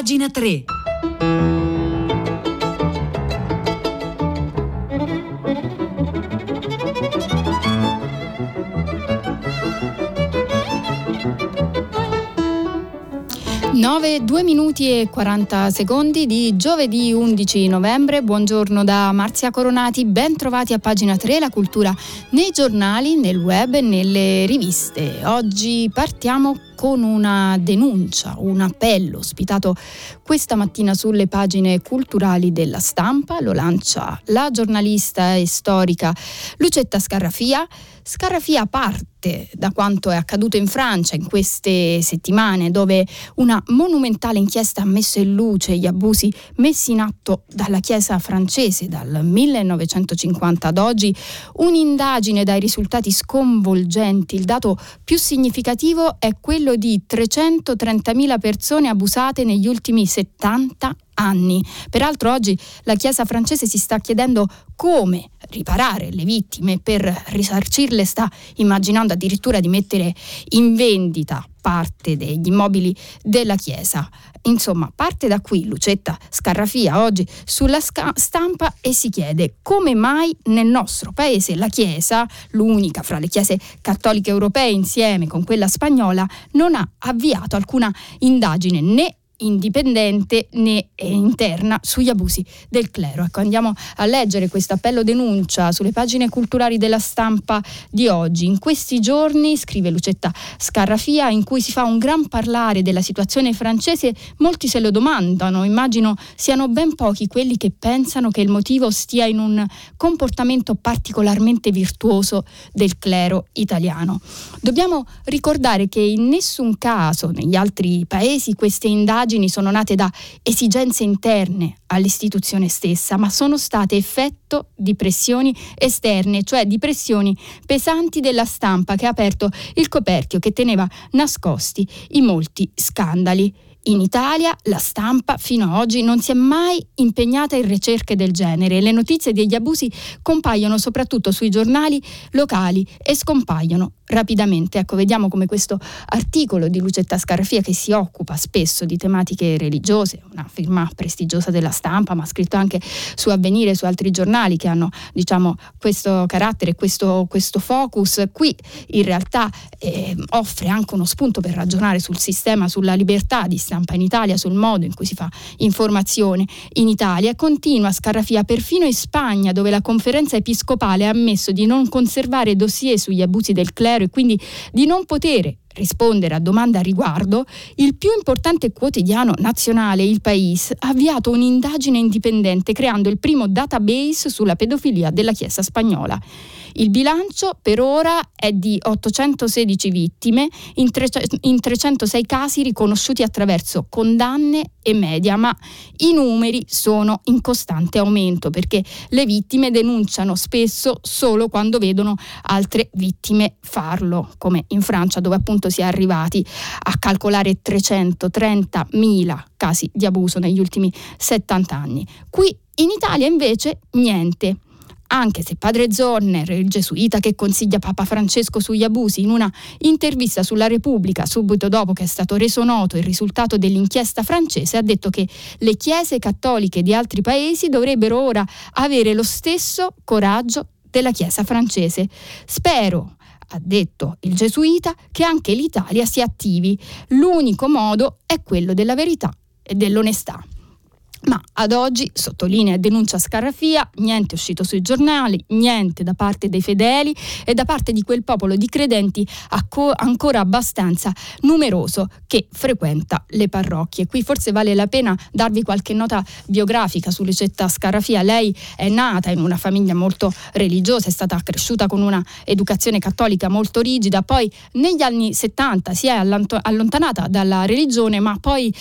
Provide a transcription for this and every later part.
pagina 3. Nove, due minuti e 40 secondi di giovedì 11 novembre. Buongiorno da Marzia Coronati, ben trovati a pagina 3 la cultura nei giornali, nel web e nelle riviste. Oggi partiamo con una denuncia, un appello ospitato questa mattina sulle pagine culturali della stampa. Lo lancia la giornalista e storica Lucetta Scarrafia. Scarrafia parte da quanto è accaduto in Francia in queste settimane, dove una monumentale inchiesta ha messo in luce gli abusi messi in atto dalla Chiesa francese dal 1950 ad oggi, un'indagine dai risultati sconvolgenti. Il dato più significativo è quello di 330.000 persone abusate negli ultimi 70 anni. Peraltro oggi la Chiesa francese si sta chiedendo come riparare le vittime per risarcirle, sta immaginando addirittura di mettere in vendita parte degli immobili della Chiesa. Insomma, parte da qui Lucetta Scarrafia oggi sulla stampa e si chiede come mai nel nostro paese la Chiesa, l'unica fra le chiese cattoliche europee insieme con quella spagnola, non ha avviato alcuna indagine né indipendente né interna sugli abusi del clero. Ecco, andiamo a leggere questo appello denuncia sulle pagine culturali della stampa di oggi. In questi giorni, scrive Lucetta Scarrafia, in cui si fa un gran parlare della situazione francese, molti se lo domandano. Immagino siano ben pochi quelli che pensano che il motivo stia in un comportamento particolarmente virtuoso del clero italiano. Dobbiamo ricordare che in nessun caso negli altri paesi queste indagini indagini sono nate da esigenze interne all'istituzione stessa, ma sono state effetto di pressioni esterne, cioè di pressioni pesanti della stampa che ha aperto il coperchio che teneva nascosti i molti scandali. In Italia la stampa fino ad oggi non si è mai impegnata in ricerche del genere. Le notizie degli abusi compaiono soprattutto sui giornali locali e scompaiono rapidamente. Ecco, vediamo come questo articolo di Lucetta Scarafia che si occupa spesso di tematiche religiose, una firma prestigiosa della stampa, ma scritto anche su Avvenire e su altri giornali che hanno, diciamo, questo carattere, questo, questo focus, qui in realtà eh, offre anche uno spunto per ragionare sul sistema, sulla libertà di stampa in Italia, sul modo in cui si fa informazione in Italia. Continua Scarafia perfino in Spagna, dove la conferenza episcopale ha ammesso di non conservare dossier sugli abusi del clero e quindi di non poter rispondere a domande a riguardo, il più importante quotidiano nazionale, Il País, ha avviato un'indagine indipendente creando il primo database sulla pedofilia della Chiesa spagnola. Il bilancio per ora è di 816 vittime in, tre, in 306 casi riconosciuti attraverso condanne e media, ma i numeri sono in costante aumento perché le vittime denunciano spesso solo quando vedono altre vittime farlo, come in Francia dove appunto si è arrivati a calcolare 330.000 casi di abuso negli ultimi 70 anni. Qui in Italia invece niente anche se padre Zorner, il gesuita che consiglia Papa Francesco sugli abusi, in una intervista sulla Repubblica subito dopo che è stato reso noto il risultato dell'inchiesta francese, ha detto che le chiese cattoliche di altri paesi dovrebbero ora avere lo stesso coraggio della Chiesa francese. Spero ha detto il gesuita, che anche l'Italia si attivi. L'unico modo è quello della verità e dell'onestà. Ma ad oggi, sottolinea e denuncia Scarrafia, niente uscito sui giornali, niente da parte dei fedeli e da parte di quel popolo di credenti acco- ancora abbastanza numeroso che frequenta le parrocchie. Qui forse vale la pena darvi qualche nota biografica su Lucetta Scarrafia. Lei è nata in una famiglia molto religiosa, è stata cresciuta con una educazione cattolica molto rigida, poi negli anni 70 si è allontanata dalla religione, ma poi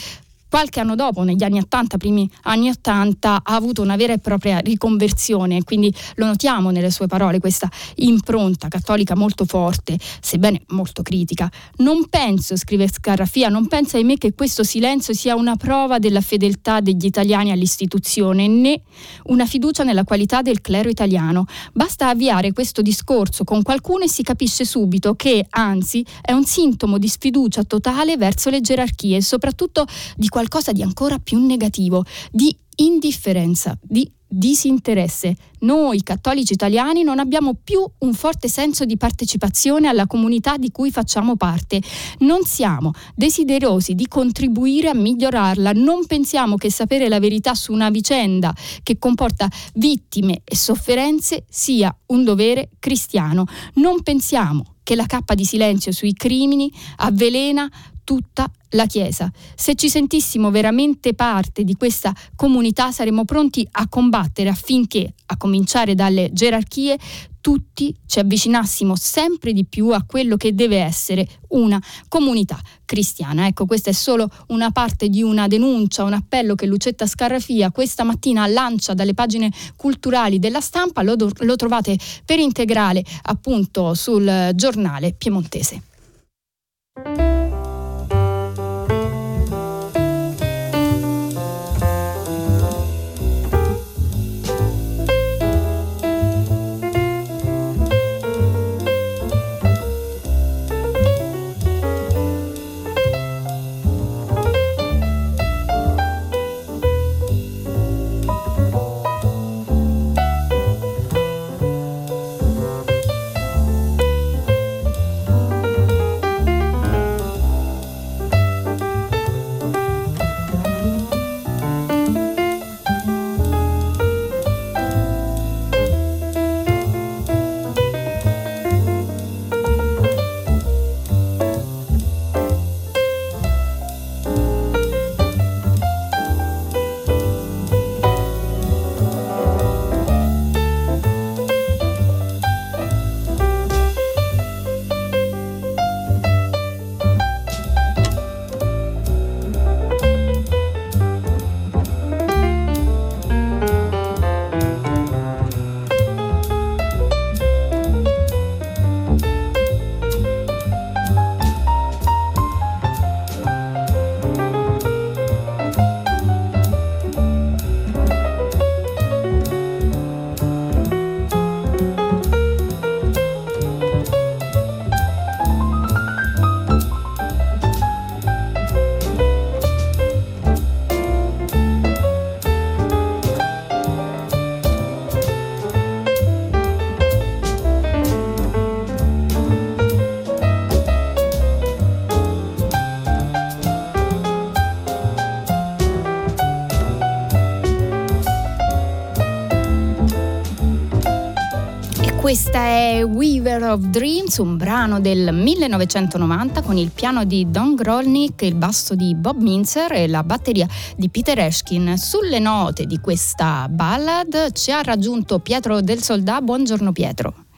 qualche anno dopo, negli anni 80, primi anni 80, ha avuto una vera e propria riconversione, quindi lo notiamo nelle sue parole, questa impronta cattolica molto forte, sebbene molto critica. Non penso, scrive Scarrafia, non pensa a me che questo silenzio sia una prova della fedeltà degli italiani all'istituzione, né una fiducia nella qualità del clero italiano. Basta avviare questo discorso con qualcuno e si capisce subito che, anzi, è un sintomo di sfiducia totale verso le gerarchie soprattutto di qualcosa di ancora più negativo, di indifferenza, di disinteresse. Noi cattolici italiani non abbiamo più un forte senso di partecipazione alla comunità di cui facciamo parte. Non siamo desiderosi di contribuire a migliorarla. Non pensiamo che sapere la verità su una vicenda che comporta vittime e sofferenze sia un dovere cristiano. Non pensiamo che la cappa di silenzio sui crimini avvelena tutta la Chiesa. Se ci sentissimo veramente parte di questa comunità saremmo pronti a combattere affinché, a cominciare dalle gerarchie, tutti ci avvicinassimo sempre di più a quello che deve essere una comunità cristiana. Ecco, questa è solo una parte di una denuncia, un appello che Lucetta Scarrafia questa mattina lancia dalle pagine culturali della stampa, lo, lo trovate per integrale appunto sul giornale piemontese. Questa è Weaver of Dreams, un brano del 1990 con il piano di Don Grolnick, il basso di Bob Minzer e la batteria di Peter Eshkin. Sulle note di questa ballad ci ha raggiunto Pietro del Soldà. Buongiorno Pietro.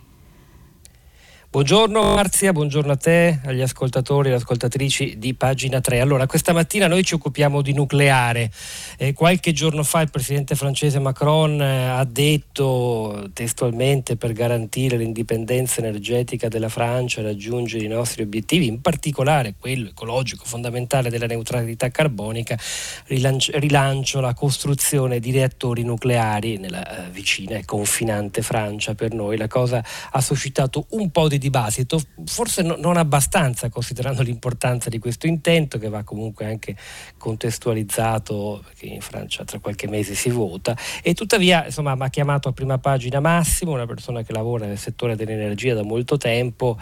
Buongiorno Marzia, buongiorno a te, agli ascoltatori e ascoltatrici di pagina 3. Allora, questa mattina noi ci occupiamo di nucleare. Eh, qualche giorno fa il presidente francese Macron eh, ha detto testualmente per garantire l'indipendenza energetica della Francia e raggiungere i nostri obiettivi, in particolare quello ecologico fondamentale della neutralità carbonica, rilancio, rilancio la costruzione di reattori nucleari nella eh, vicina e confinante Francia. Per noi la cosa ha suscitato un po' di dibattito, forse no, non abbastanza considerando l'importanza di questo intento che va comunque anche contestualizzato perché in Francia tra qualche mese si vota. E tuttavia insomma mi ha chiamato a prima pagina Massimo, una persona che lavora nel settore dell'energia da molto tempo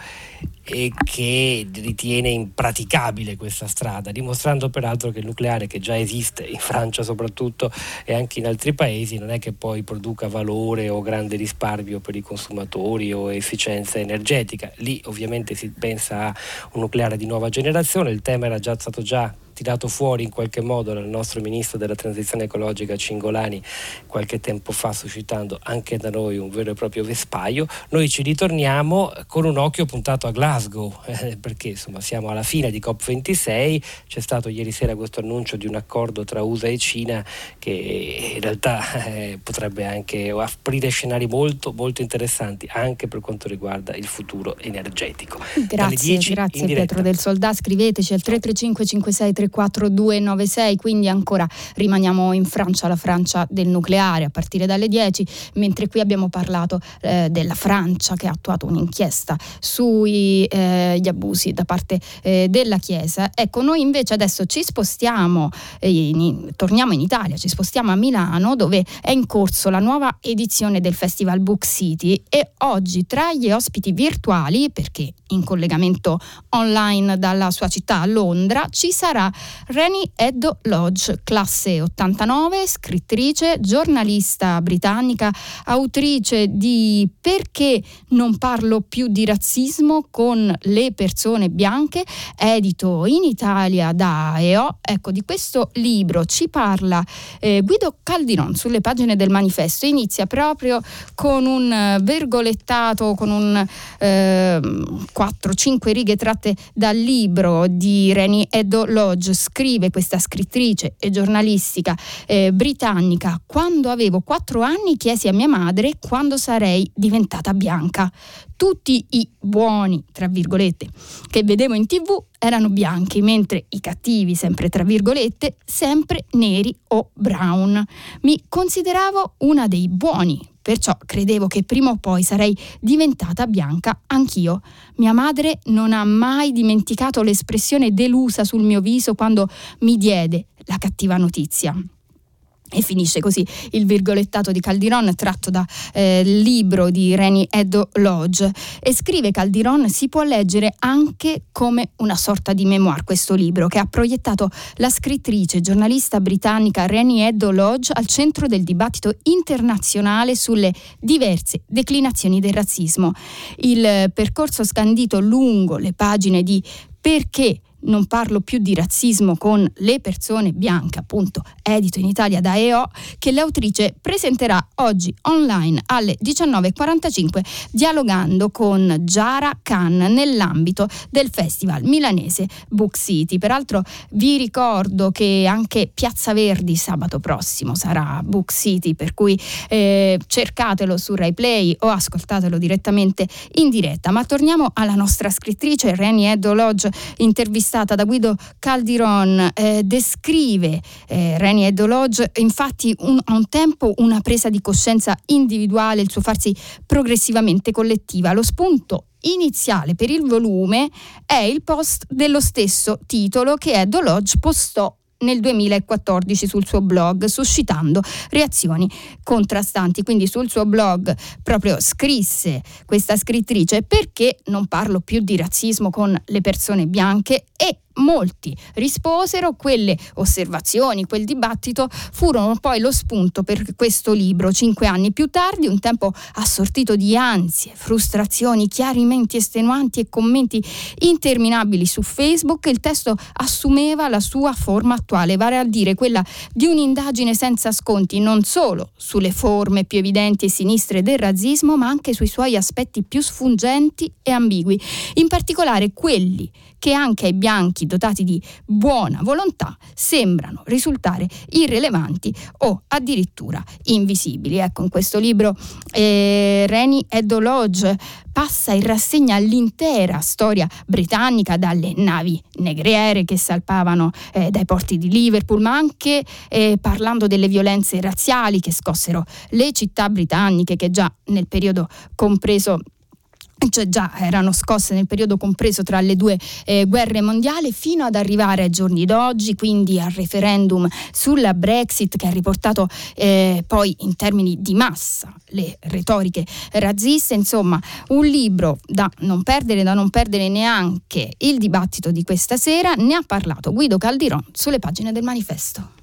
e che ritiene impraticabile questa strada, dimostrando peraltro che il nucleare che già esiste in Francia soprattutto e anche in altri paesi non è che poi produca valore o grande risparmio per i consumatori o efficienza energetica energetica. Lì ovviamente si pensa a un nucleare di nuova generazione, il tema era già stato già tirato fuori in qualche modo dal nostro ministro della transizione ecologica Cingolani qualche tempo fa suscitando anche da noi un vero e proprio vespaio, noi ci ritorniamo con un occhio puntato a Glasgow eh, perché insomma siamo alla fine di COP26, c'è stato ieri sera questo annuncio di un accordo tra USA e Cina che in realtà eh, potrebbe anche aprire scenari molto molto interessanti anche per quanto riguarda il futuro energetico. Grazie, grazie Pietro del Soldà, scriveteci al 335 56 4296, quindi ancora rimaniamo in Francia, la Francia del nucleare a partire dalle 10, mentre qui abbiamo parlato eh, della Francia che ha attuato un'inchiesta sugli eh, abusi da parte eh, della Chiesa. Ecco, noi invece adesso ci spostiamo, eh, in, torniamo in Italia, ci spostiamo a Milano dove è in corso la nuova edizione del Festival Book City e oggi tra gli ospiti virtuali, perché in collegamento online dalla sua città Londra, ci sarà Reni Eddo Lodge, classe 89, scrittrice, giornalista britannica, autrice di Perché non parlo più di razzismo con le persone bianche, edito in Italia da EO. Ecco, di questo libro ci parla eh, Guido Caldiron sulle pagine del manifesto. Inizia proprio con un vergolettato, con un eh, 4-5 righe tratte dal libro di Reni Edo Lodge. Scrive questa scrittrice e giornalistica eh, britannica. Quando avevo 4 anni chiesi a mia madre quando sarei diventata bianca. Tutti i buoni, tra virgolette, che vedevo in tv erano bianchi, mentre i cattivi, sempre tra virgolette, sempre neri o brown. Mi consideravo una dei buoni, perciò credevo che prima o poi sarei diventata bianca anch'io. Mia madre non ha mai dimenticato l'espressione delusa sul mio viso quando mi diede la cattiva notizia. E finisce così il virgolettato di Caldiron tratto dal eh, libro di Reni Edo Lodge. E scrive Caldiron si può leggere anche come una sorta di memoir questo libro che ha proiettato la scrittrice giornalista britannica Reni Edo Lodge al centro del dibattito internazionale sulle diverse declinazioni del razzismo. Il percorso scandito lungo le pagine di perché non parlo più di razzismo con le persone bianche, appunto edito in Italia da EO, che l'autrice presenterà oggi online alle 19.45 dialogando con Jara Khan nell'ambito del festival milanese Book City. Peraltro vi ricordo che anche Piazza Verdi sabato prossimo sarà Book City, per cui eh, cercatelo su Rai Play o ascoltatelo direttamente in diretta. Ma torniamo alla nostra scrittrice Reni Edo Lodge intervistata intervistata da Guido Caldiron eh, descrive eh, Reni Edolodge infatti un, a un tempo una presa di coscienza individuale, il suo farsi progressivamente collettiva. Lo spunto iniziale per il volume è il post dello stesso titolo che Edo Lodge postò nel 2014 sul suo blog, suscitando reazioni contrastanti. Quindi sul suo blog proprio scrisse questa scrittrice perché non parlo più di razzismo con le persone bianche e molti risposero, quelle osservazioni, quel dibattito furono poi lo spunto per questo libro. Cinque anni più tardi, un tempo assortito di ansie, frustrazioni, chiarimenti estenuanti e commenti interminabili su Facebook, il testo assumeva la sua forma attuale, vale a dire quella di un'indagine senza sconti non solo sulle forme più evidenti e sinistre del razzismo, ma anche sui suoi aspetti più sfuggenti e ambigui, in particolare quelli che anche ai bianchi dotati di buona volontà sembrano risultare irrilevanti o addirittura invisibili. Ecco, in questo libro eh, Reni Edo Lodge passa in rassegna l'intera storia britannica dalle navi negriere che salpavano eh, dai porti di Liverpool, ma anche eh, parlando delle violenze razziali che scossero le città britanniche che già nel periodo compreso cioè già erano scosse nel periodo compreso tra le due eh, guerre mondiali fino ad arrivare ai giorni d'oggi, quindi al referendum sulla Brexit che ha riportato eh, poi in termini di massa le retoriche razziste, insomma un libro da non perdere, da non perdere neanche il dibattito di questa sera, ne ha parlato Guido Caldiron sulle pagine del manifesto.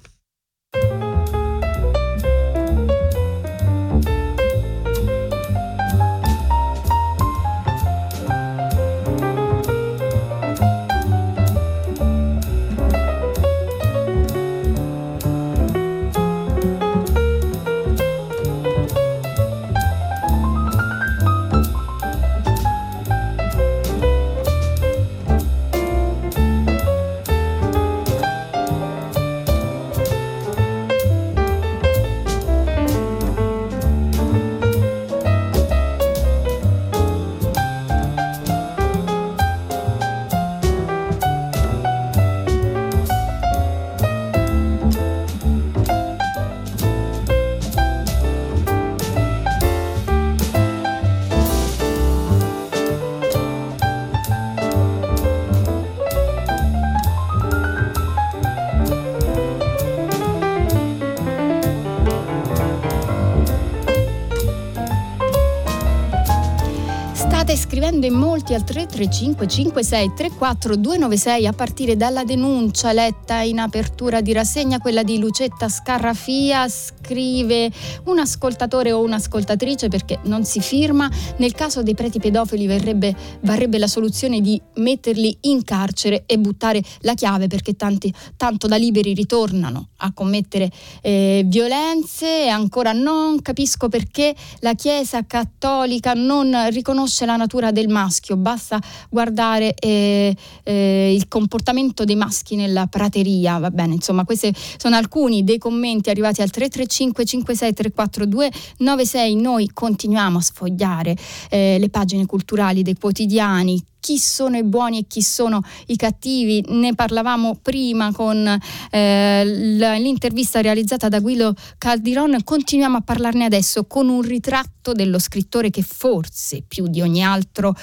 Scrivendo in molti al 335 56 34 296 a partire dalla denuncia letta in apertura di rassegna, quella di Lucetta Scarrafia, scrive un ascoltatore o un'ascoltatrice perché non si firma. Nel caso dei preti pedofili verrebbe, varrebbe la soluzione di metterli in carcere e buttare la chiave perché tanti, tanto da liberi ritornano a commettere eh, violenze. E ancora non capisco perché la Chiesa cattolica non riconosce la natura del maschio, basta guardare eh, eh, il comportamento dei maschi nella prateria, va bene, insomma questi sono alcuni dei commenti arrivati al 335 56 342 96, noi continuiamo a sfogliare eh, le pagine culturali dei quotidiani chi sono i buoni e chi sono i cattivi. Ne parlavamo prima con eh, l'intervista realizzata da Guido Caldiron, continuiamo a parlarne adesso con un ritratto dello scrittore che forse più di ogni altro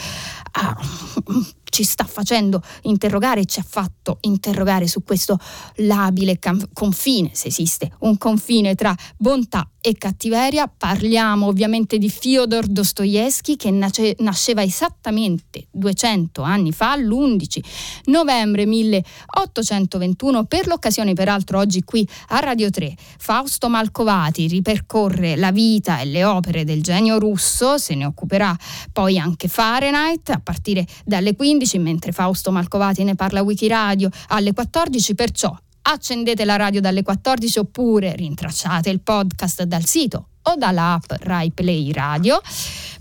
ha ci sta facendo interrogare ci ha fatto interrogare su questo labile confine, se esiste un confine tra bontà e cattiveria. Parliamo ovviamente di Fyodor Dostoevsky che nace, nasceva esattamente 200 anni fa, l'11 novembre 1821. Per l'occasione, peraltro, oggi qui a Radio 3, Fausto Malcovati ripercorre la vita e le opere del genio russo, se ne occuperà poi anche Fahrenheit a partire dalle 15, mentre Fausto Malcovati ne parla a Wikiradio alle 14, perciò accendete la radio dalle 14 oppure rintracciate il podcast dal sito o dall'app Rai Play Radio.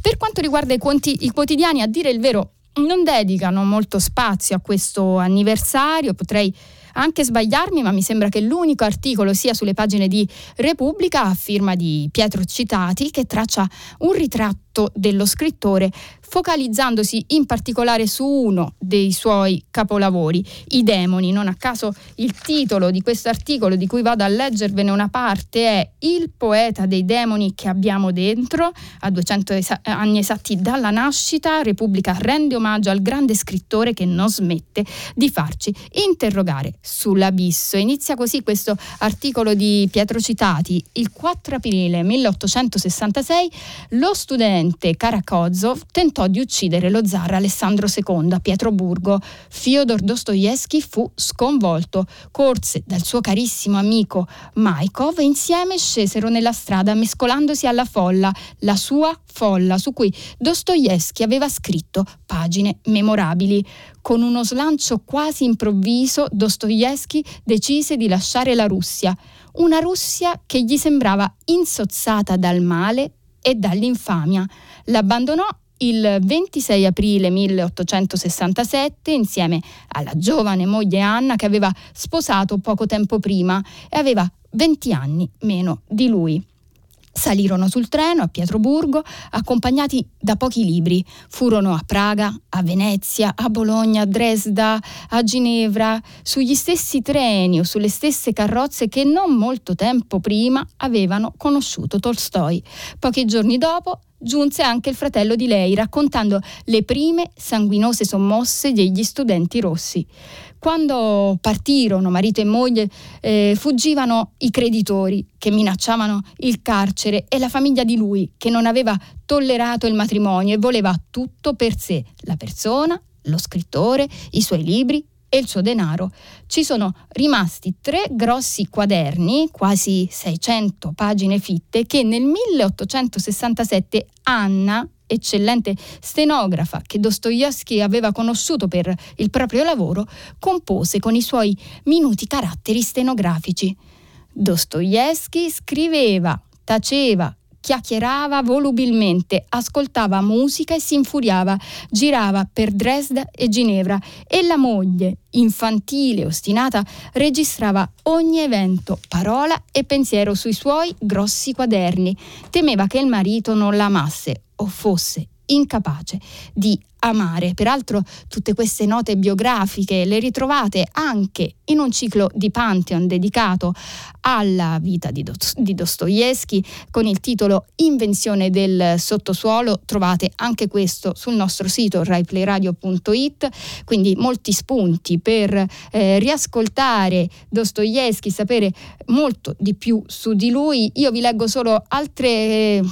Per quanto riguarda i, conti, i quotidiani, a dire il vero, non dedicano molto spazio a questo anniversario, potrei anche sbagliarmi, ma mi sembra che l'unico articolo sia sulle pagine di Repubblica a firma di Pietro Citati che traccia un ritratto dello scrittore focalizzandosi in particolare su uno dei suoi capolavori, I demoni. Non a caso il titolo di questo articolo, di cui vado a leggervene una parte, è Il poeta dei demoni che abbiamo dentro. A 200 esa- anni esatti dalla nascita, Repubblica rende omaggio al grande scrittore che non smette di farci interrogare sull'abisso. Inizia così questo articolo di Pietro Citati. Il 4 aprile 1866 lo studente Karakozov tentò di uccidere lo zar Alessandro II a Pietroburgo. Fyodor Dostoevsky fu sconvolto, corse dal suo carissimo amico Maikov e insieme scesero nella strada mescolandosi alla folla, la sua folla su cui Dostoevsky aveva scritto pagine memorabili. Con uno slancio quasi improvviso, Dostoevsky decise di lasciare la Russia, una Russia che gli sembrava insozzata dal male e dall'infamia. L'abbandonò il 26 aprile 1867 insieme alla giovane moglie Anna che aveva sposato poco tempo prima e aveva 20 anni meno di lui. Salirono sul treno a Pietroburgo accompagnati da pochi libri. Furono a Praga, a Venezia, a Bologna, a Dresda, a Ginevra, sugli stessi treni o sulle stesse carrozze che non molto tempo prima avevano conosciuto Tolstoi. Pochi giorni dopo giunse anche il fratello di lei raccontando le prime sanguinose sommosse degli studenti rossi. Quando partirono marito e moglie eh, fuggivano i creditori che minacciavano il carcere e la famiglia di lui che non aveva tollerato il matrimonio e voleva tutto per sé, la persona, lo scrittore, i suoi libri e il suo denaro. Ci sono rimasti tre grossi quaderni, quasi 600 pagine fitte, che nel 1867 Anna, eccellente stenografa che Dostoevsky aveva conosciuto per il proprio lavoro, compose con i suoi minuti caratteri stenografici. Dostoevsky scriveva, taceva, chiacchierava volubilmente, ascoltava musica e si infuriava, girava per Dresda e Ginevra e la moglie, infantile e ostinata, registrava ogni evento, parola e pensiero sui suoi grossi quaderni. Temeva che il marito non la amasse o fosse incapace di amare. Peraltro tutte queste note biografiche le ritrovate anche in un ciclo di Pantheon dedicato alla vita di, Dost- di Dostoevsky con il titolo Invenzione del sottosuolo. Trovate anche questo sul nostro sito raiplayradio.it, quindi molti spunti per eh, riascoltare Dostoevsky, sapere molto di più su di lui. Io vi leggo solo altre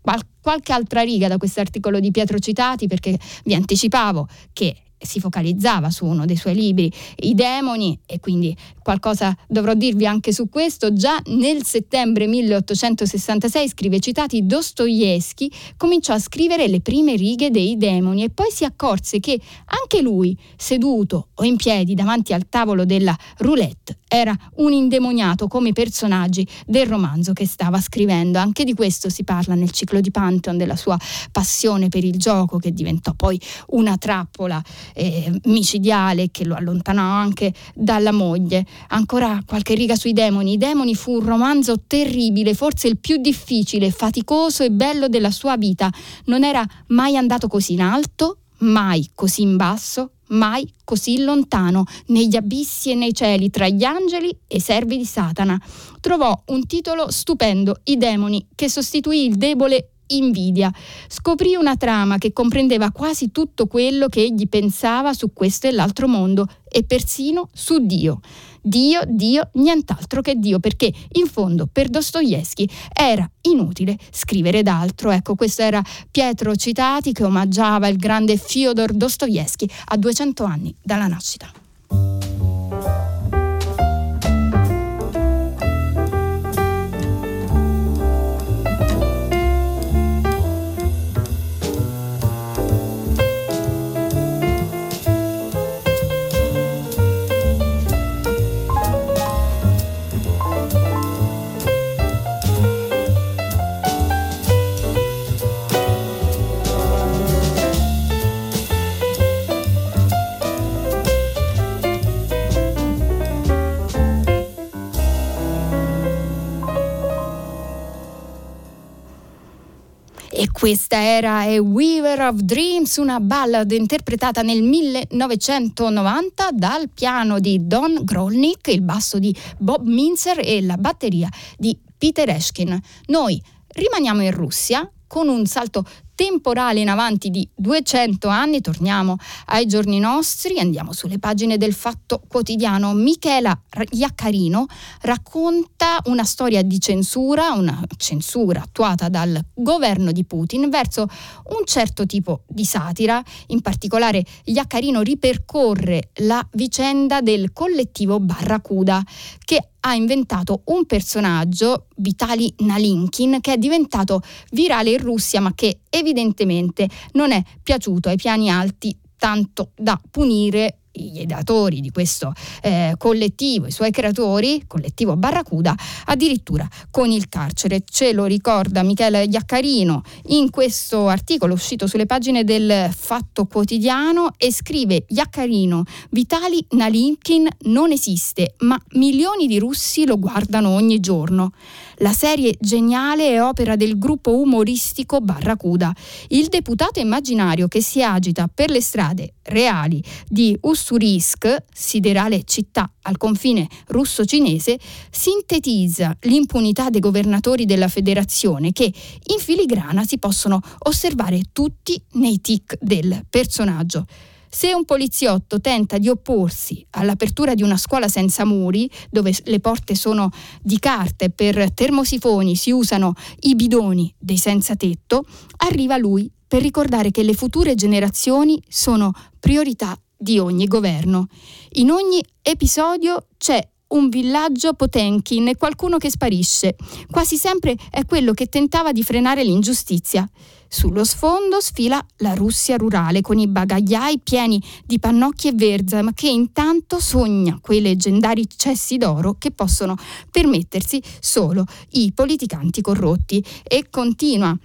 qualche altra riga da questo articolo di Pietro Citati perché vi anticipavo che si focalizzava su uno dei suoi libri, I demoni, e quindi qualcosa dovrò dirvi anche su questo. Già nel settembre 1866, scrive citati, Dostoevsky cominciò a scrivere le prime righe dei demoni e poi si accorse che anche lui, seduto o in piedi davanti al tavolo della roulette, era un indemoniato come i personaggi del romanzo che stava scrivendo. Anche di questo si parla nel ciclo di Pantheon, della sua passione per il gioco che diventò poi una trappola eh, micidiale che lo allontanò anche dalla moglie. Ancora qualche riga sui demoni. I demoni fu un romanzo terribile, forse il più difficile, faticoso e bello della sua vita. Non era mai andato così in alto, mai così in basso, mai così lontano, negli abissi e nei cieli, tra gli angeli e i servi di Satana. Trovò un titolo stupendo, I demoni, che sostituì il debole invidia. Scoprì una trama che comprendeva quasi tutto quello che egli pensava su questo e l'altro mondo e persino su Dio. Dio, Dio, nient'altro che Dio, perché in fondo per Dostoevsky era inutile scrivere d'altro. Ecco, questo era Pietro Citati che omaggiava il grande Fyodor Dostoevsky a 200 anni dalla nascita. Questa era A Weaver of Dreams, una ballad interpretata nel 1990 dal piano di Don Grolnick, il basso di Bob Minzer e la batteria di Peter Eshkin. Noi rimaniamo in Russia con un salto temporale in avanti di 200 anni, torniamo ai giorni nostri, andiamo sulle pagine del Fatto Quotidiano. Michela Iaccarino racconta una storia di censura, una censura attuata dal governo di Putin verso un certo tipo di satira. In particolare Iaccarino ripercorre la vicenda del collettivo Barracuda che ha inventato un personaggio, Vitali Nalinkin, che è diventato virale in Russia ma che evidentemente non è piaciuto ai piani alti tanto da punire gli ideatori di questo eh, collettivo, i suoi creatori, collettivo Barracuda, addirittura con il carcere. Ce lo ricorda Michele Iaccarino in questo articolo uscito sulle pagine del Fatto Quotidiano e scrive Iaccarino, Vitali Nalinkin non esiste, ma milioni di russi lo guardano ogni giorno. La serie geniale è opera del gruppo umoristico Barracuda. Il deputato immaginario che si agita per le strade reali di Ussurisk, siderale città al confine russo-cinese, sintetizza l'impunità dei governatori della federazione che in filigrana si possono osservare tutti nei tic del personaggio. Se un poliziotto tenta di opporsi all'apertura di una scuola senza muri, dove le porte sono di carte, per termosifoni si usano i bidoni dei senza tetto, arriva lui per ricordare che le future generazioni sono priorità di ogni governo. In ogni episodio c'è un villaggio Potenkin e qualcuno che sparisce. Quasi sempre è quello che tentava di frenare l'ingiustizia. Sullo sfondo sfila la Russia rurale con i bagagliai pieni di pannocchi e verza, ma che intanto sogna quei leggendari cessi d'oro che possono permettersi solo i politicanti corrotti. E continua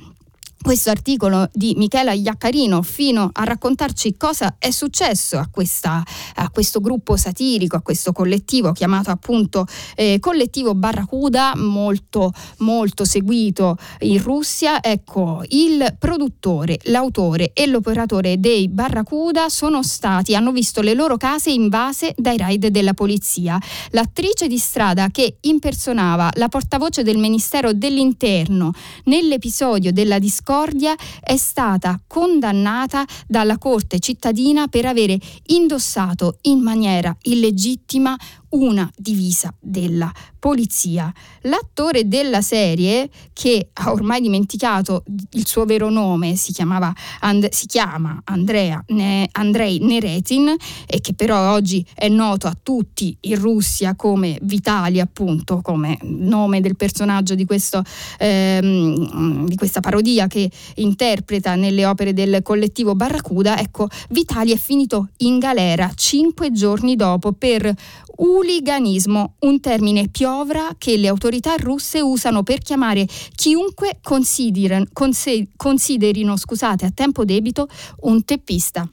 questo articolo di Michela Iaccarino fino a raccontarci cosa è successo a, questa, a questo gruppo satirico, a questo collettivo chiamato appunto eh, Collettivo Barracuda, molto, molto seguito in Russia. Ecco, il produttore, l'autore e l'operatore dei Barracuda sono stati, hanno visto le loro case invase dai raid della polizia. L'attrice di strada che impersonava la portavoce del Ministero dell'Interno nell'episodio della discordia Concordia è stata condannata dalla Corte cittadina per avere indossato in maniera illegittima una divisa della polizia. L'attore della serie, che ha ormai dimenticato il suo vero nome, si, And- si chiama Andrea ne- Andrei Neretin e che però oggi è noto a tutti in Russia come Vitali, appunto, come nome del personaggio di, questo, ehm, di questa parodia che interpreta nelle opere del collettivo Barracuda, ecco, Vitali è finito in galera cinque giorni dopo per Uliganismo, un termine piovra che le autorità russe usano per chiamare chiunque considerino, considerino scusate, a tempo debito un teppista.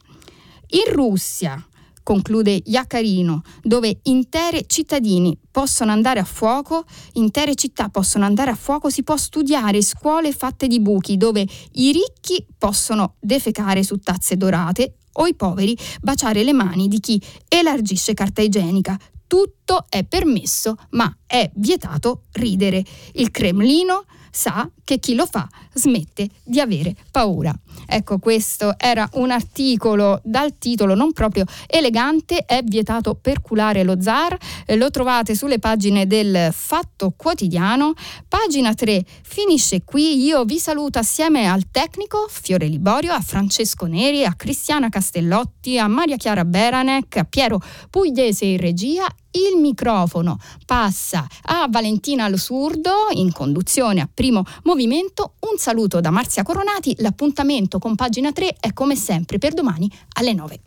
In Russia, conclude Iaccarino, dove intere cittadini possono andare a fuoco, intere città possono andare a fuoco, si può studiare scuole fatte di buchi dove i ricchi possono defecare su tazze dorate o i poveri baciare le mani di chi elargisce carta igienica tutto è permesso, ma è vietato ridere. Il Cremlino sa che chi lo fa smette di avere paura. Ecco, questo era un articolo dal titolo non proprio elegante, è vietato perculare lo zar, eh, lo trovate sulle pagine del Fatto Quotidiano, pagina 3 finisce qui, io vi saluto assieme al tecnico Fiore Liborio, a Francesco Neri, a Cristiana Castellotti, a Maria Chiara Beranec, a Piero Pugliese in regia il microfono passa a Valentina Losurdo in conduzione a primo movimento. Un saluto da Marzia Coronati, l'appuntamento con pagina 3 è come sempre per domani alle 9.